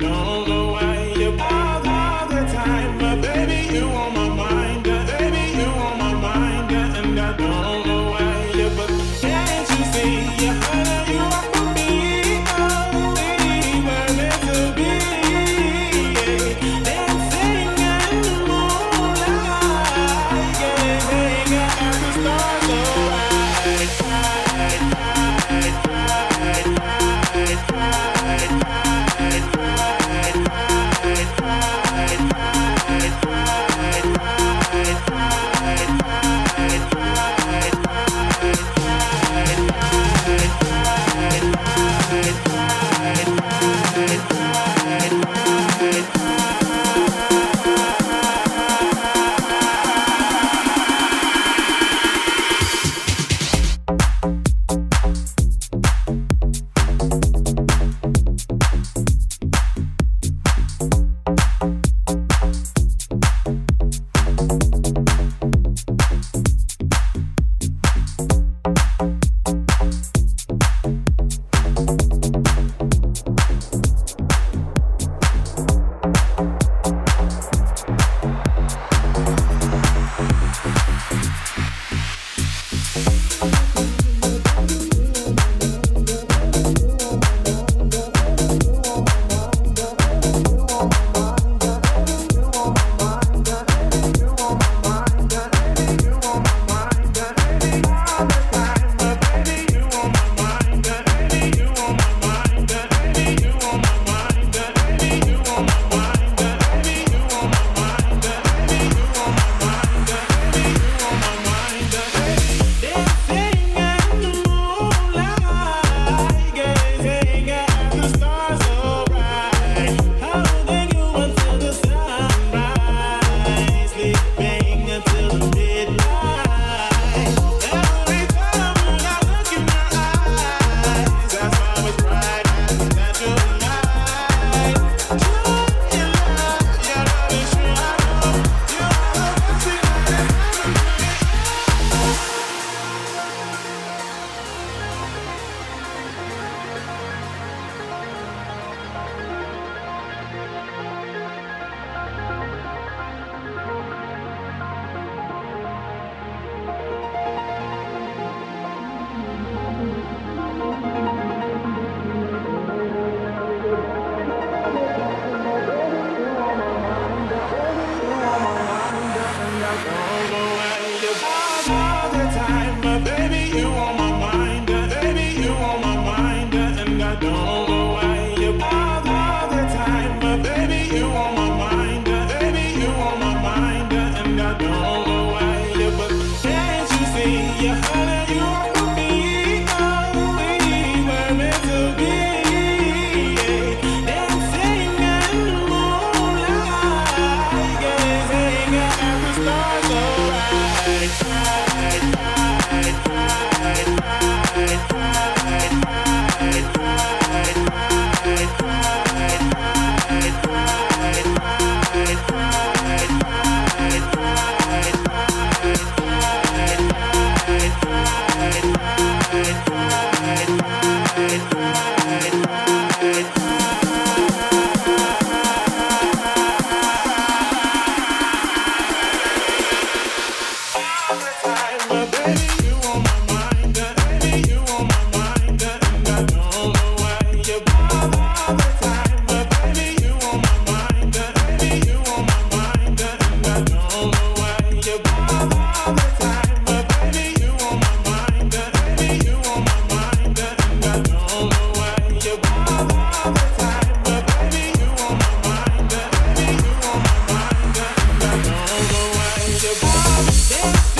Thank it.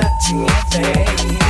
touching your face.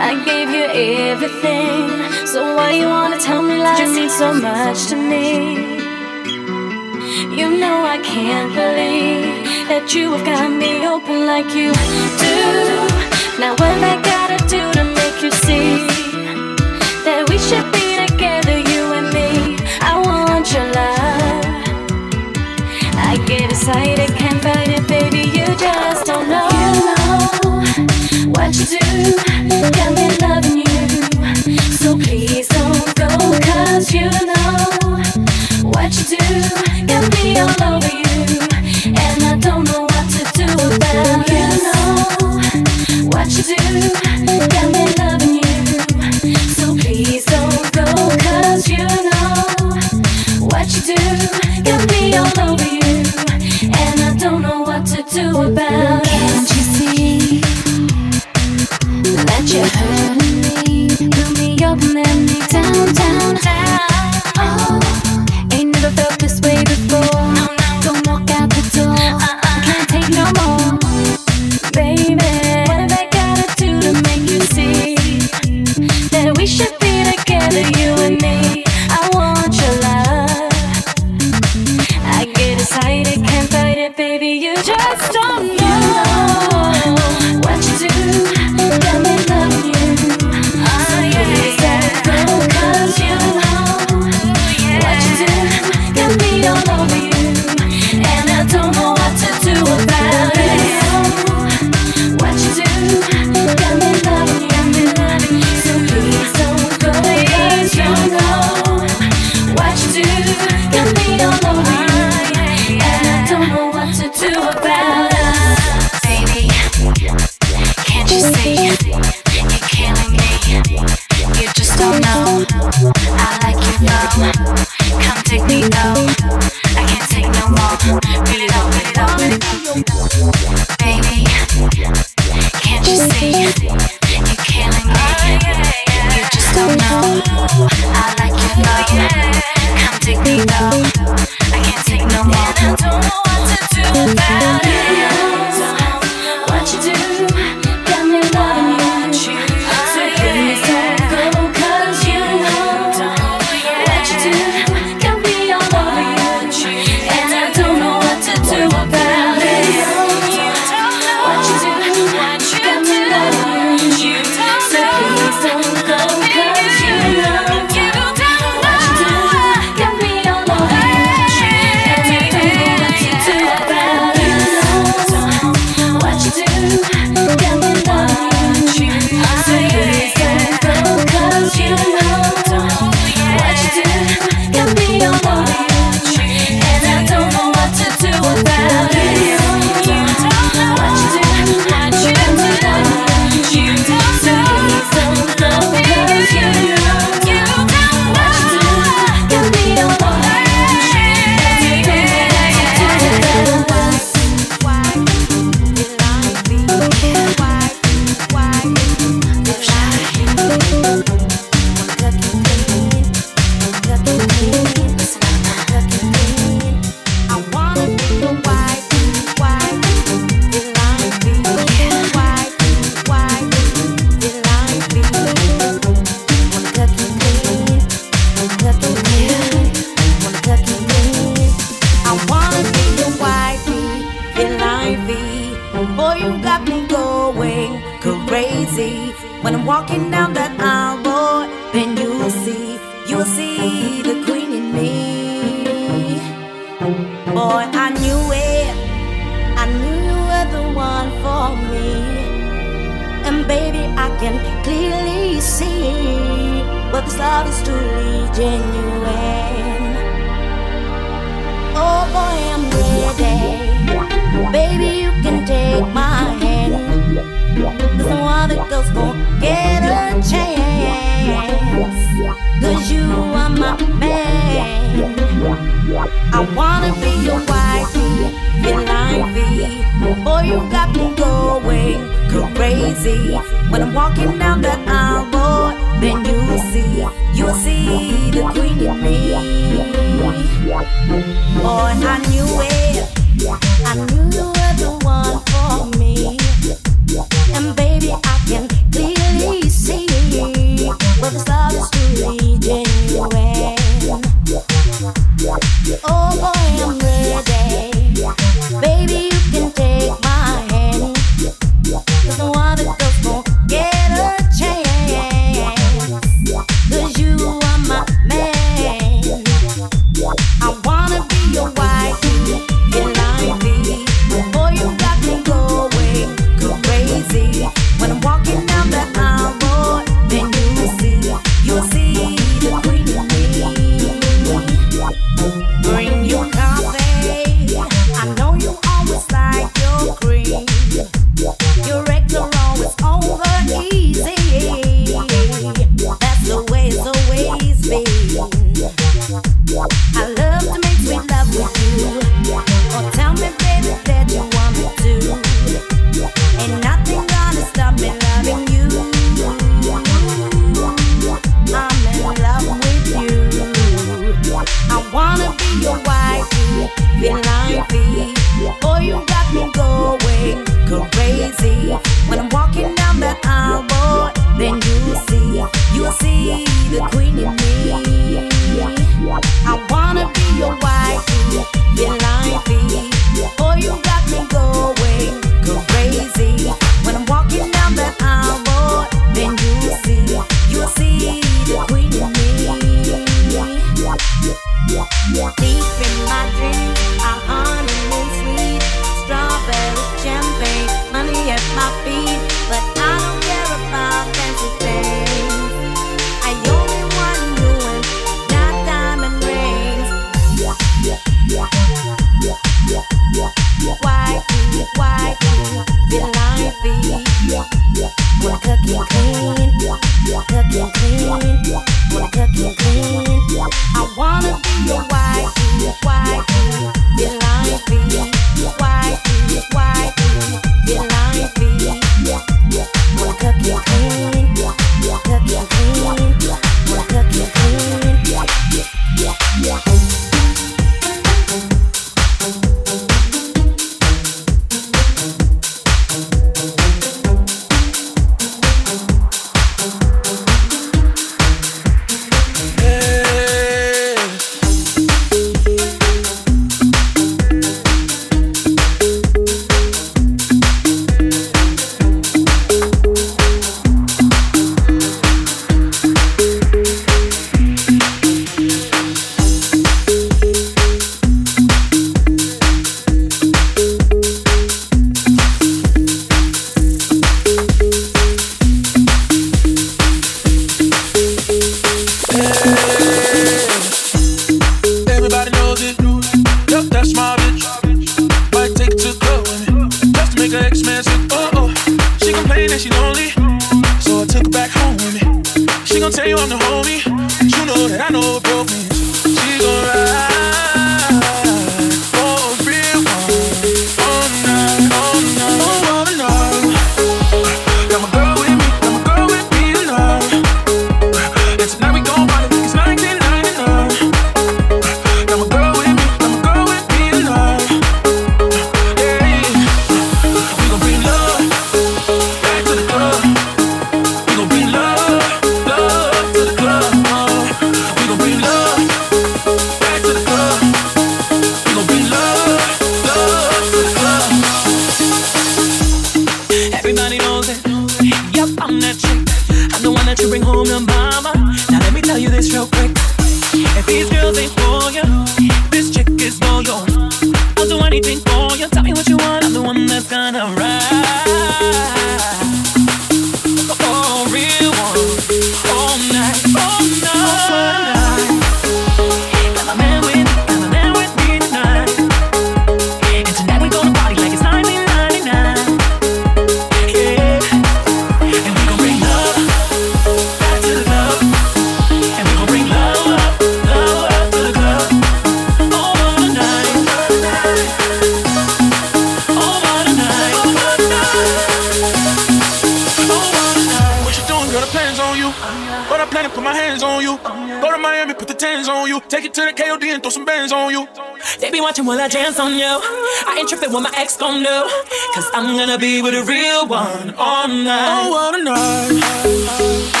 They be watching while I dance on you. I ain't tripping what my ex gon' do. Cause I'm gonna be with a real one all night. Oh, all night.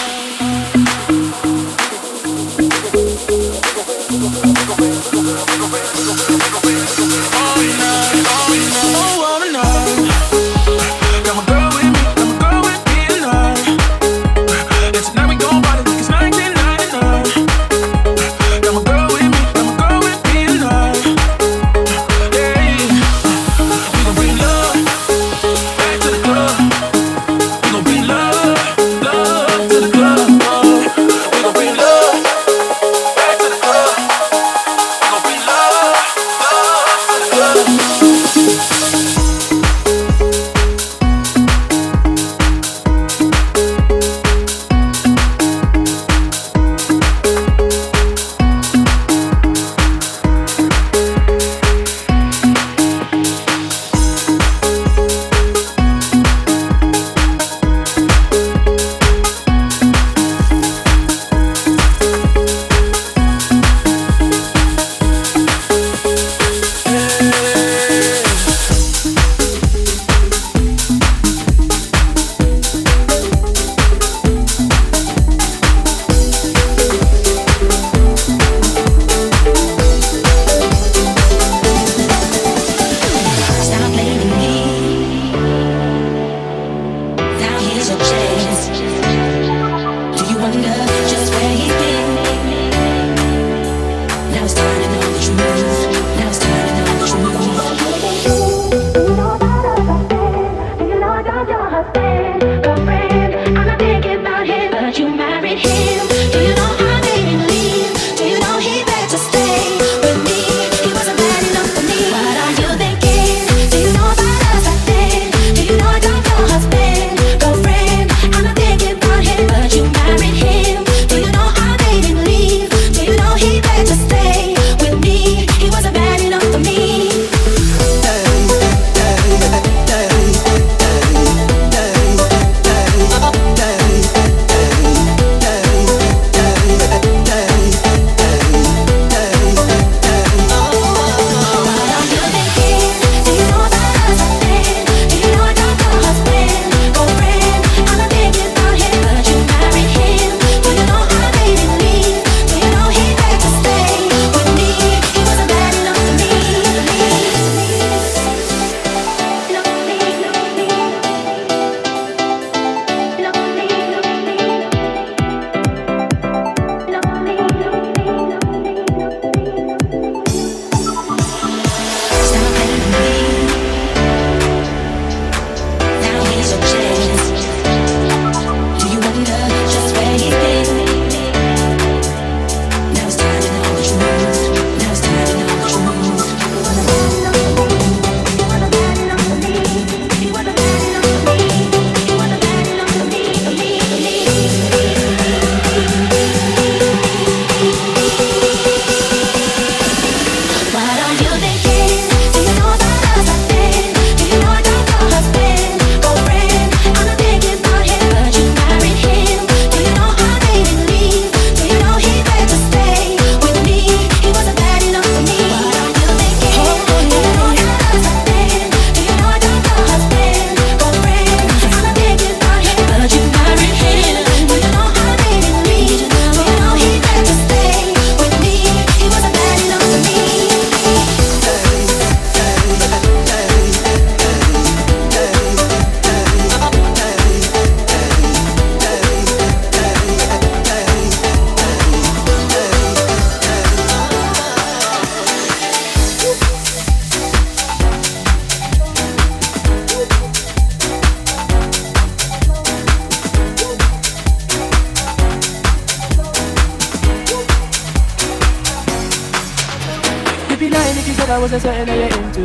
I was just certain that you're into,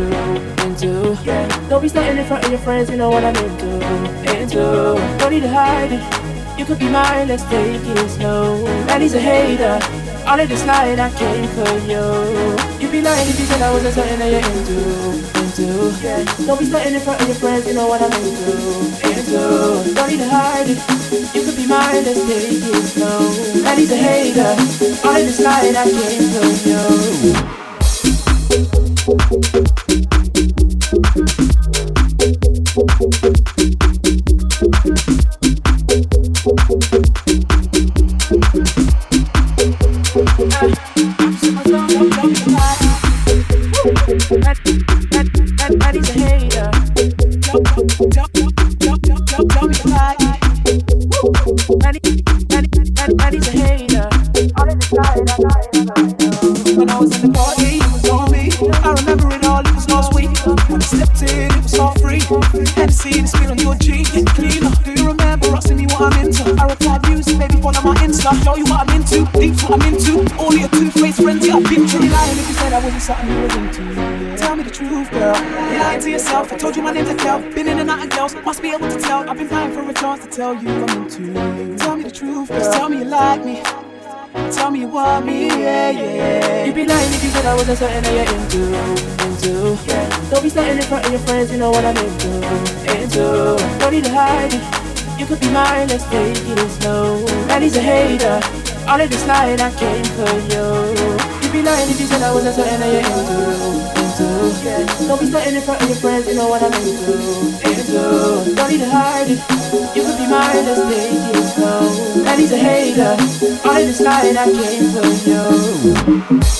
into. Yeah. Don't be starting in front of your friends, you know what I'm into, into. Don't need to hide it. You could be mine, let's take it slow. Man, he's a hater. All of this line I for you. You'd be lying if you said I was just certain that you're into, into. Yeah. Don't be starting in front of your friends, you know what I'm into, into. Don't need to hide it. You could be mine, let's take it slow. Man, he's a hater. All of this line I for you. Thank you. Told you my name's Adele. Been in and out of girls. Must be able to tell. I've been dying for a chance to tell you I'm into you. Tell me the truth. Just tell me you like me. Tell me you want me, yeah, yeah. You'd be lying if you said I wasn't certain that you're into, into. Yeah. Don't be starting in front of your friends, you know what I'm into, into. Don't need to hide it. You could be mine, let's take it slow. Man, he's a hater. All of this night I came for you You'd be lying if you said I wasn't certain that you're into, Don't be starting in front of your friends, you know what I'm into. Don't need to hide it. You could be mine, let's take it slow. And he's a hater. All in I came for you.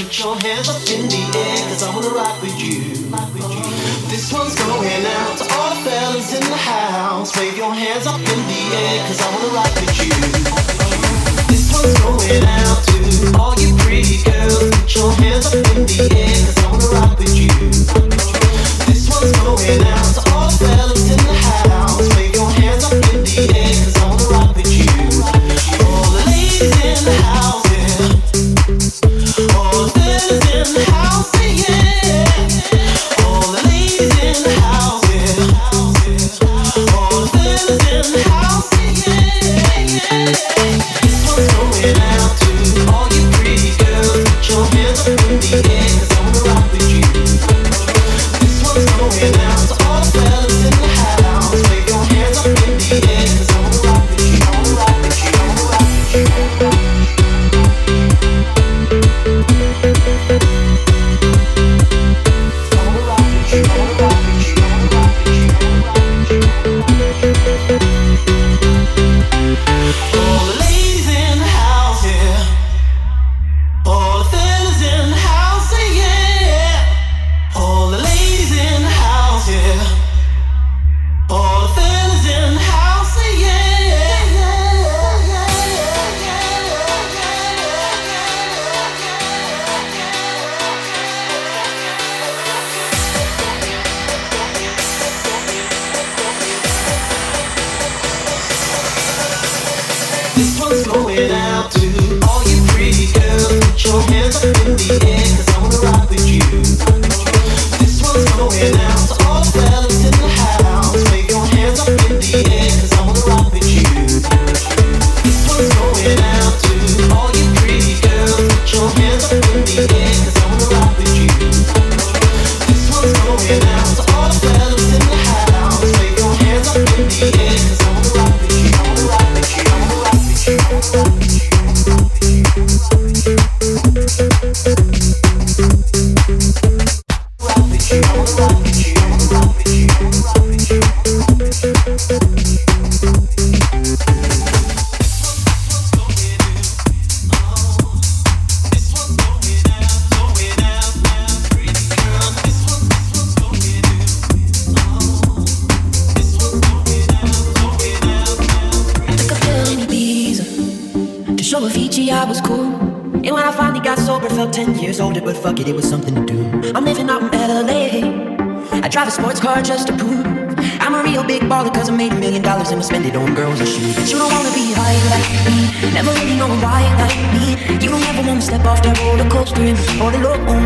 Put your hands up in the air, cause I wanna rock with you. This one's going out to all the fellas in the house. Wave your hands up in the air, cause I wanna rock with you. This one's going out to all you pretty girls. Put your hands up in the air, cause I wanna rock with you. This one's going out to all the fellas. me all alone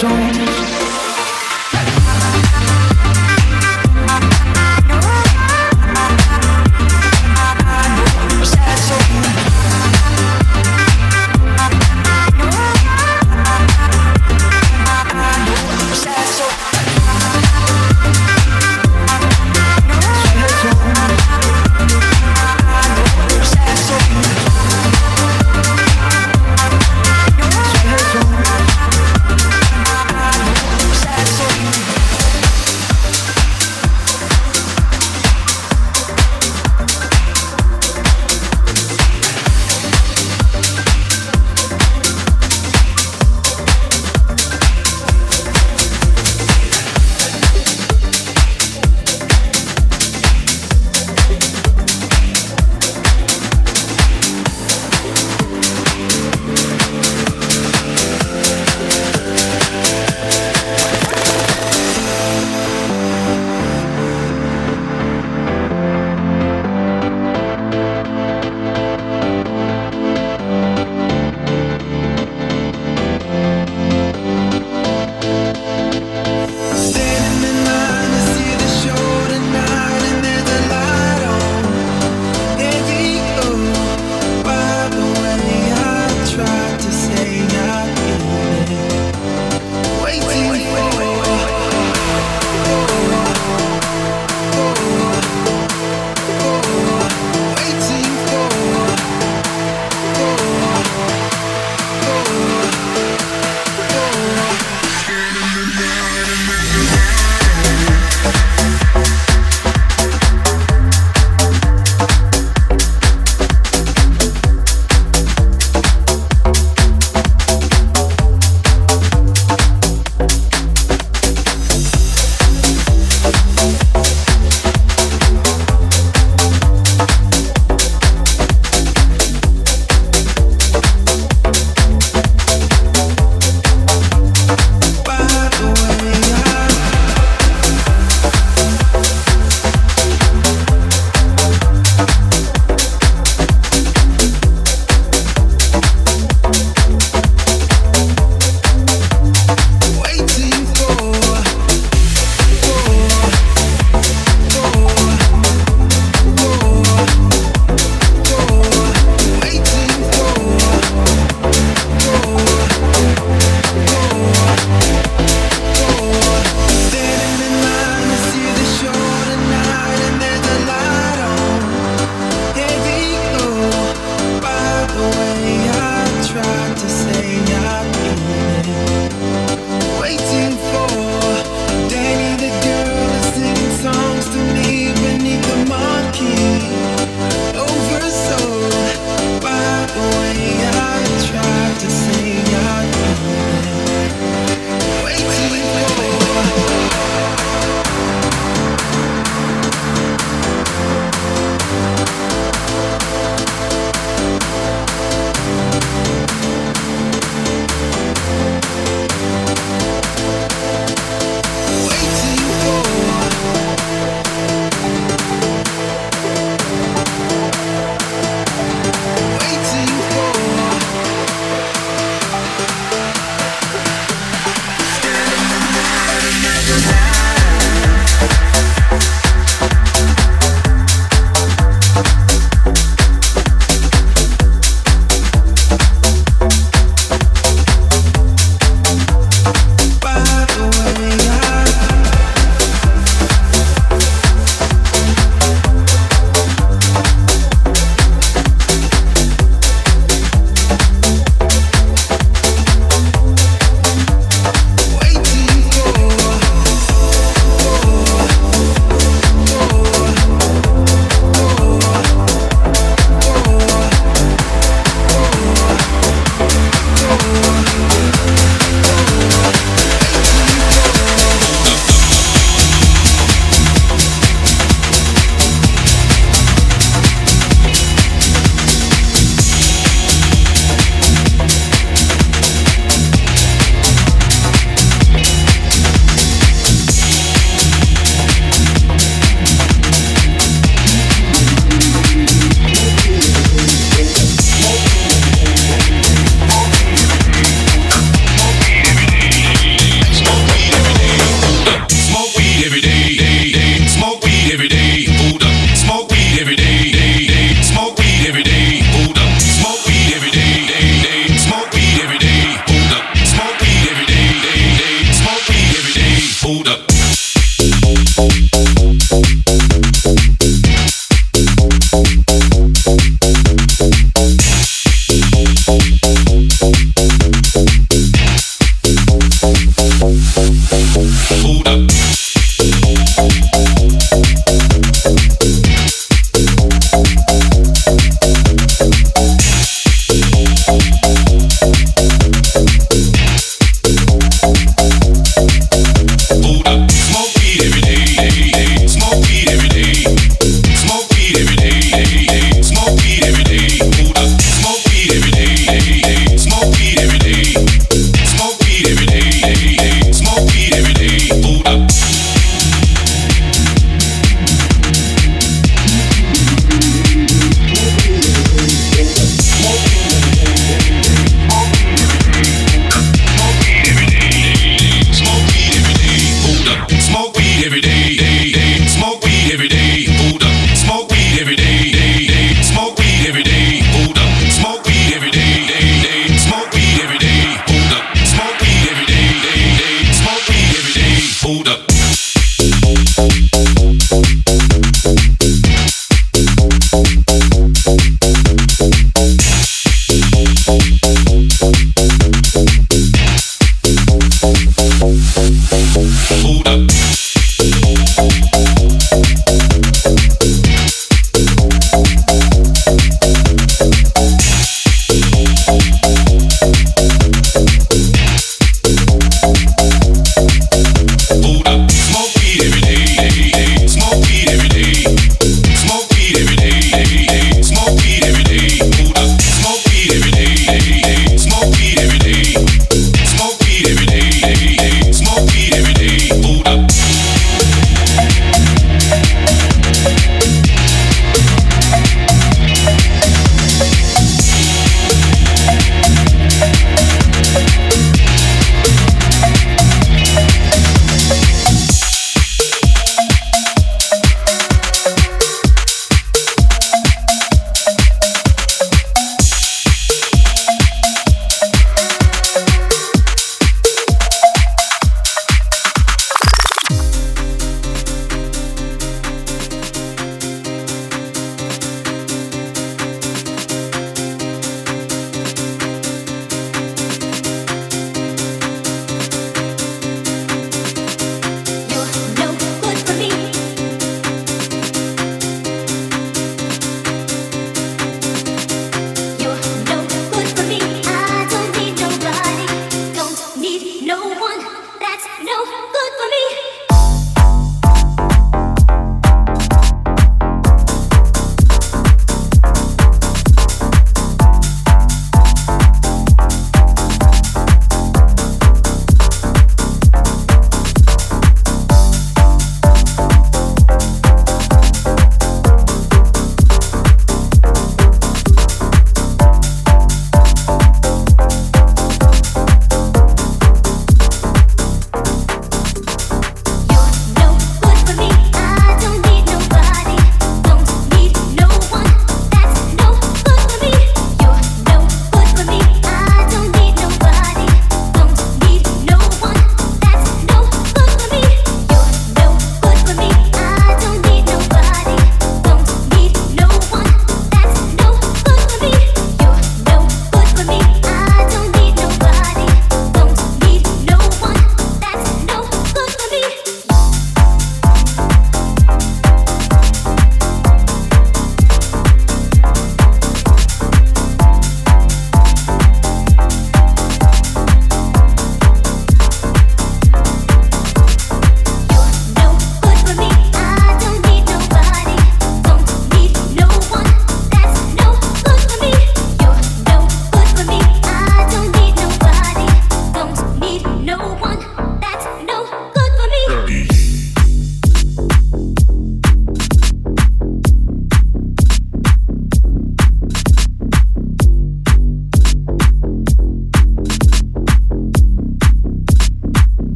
中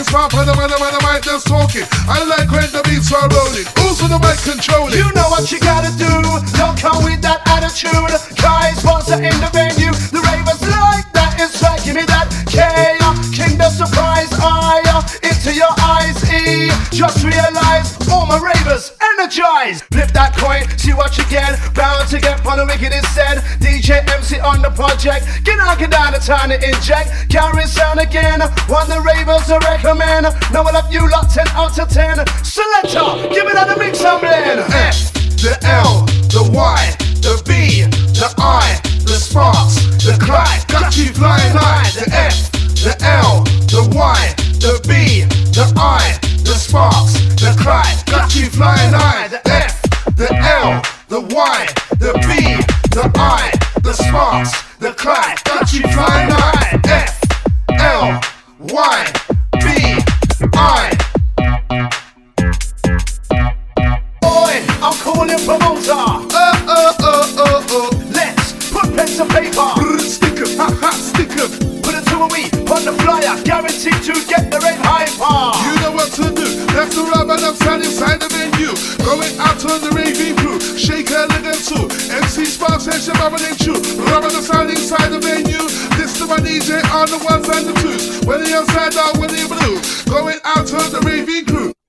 it's my brother, man, man, I just talking. I like when the beats are rolling. Also the mic controlling. You know what you gotta do. Don't come with that attitude. Guys, sponsor in the venue. The ravers like that. It's like give me that K. Kingdom surprise I uh, into your eyes. E. Just realize all my ravers energized time to get on the wicked said DJ MC on the project Get knocked down a tiny inject. Carry sound again. One the ravers to recommend. Now I love you lot 10 out of 10. Selector, give it on the mix, I'm F, the L, the Y, the B, the I, the sparks, the cry. Got you flying high. The F, the L, the Y, the B, the I, the sparks, the cry. Got you flying high. The F, the Y, the B, the I, the sparks the cry, got you flying high. F L Y sound inside the venue. This to my DJ on the ones and the twos. Whether you're sad or whether you're blue. Going out to the raving crew.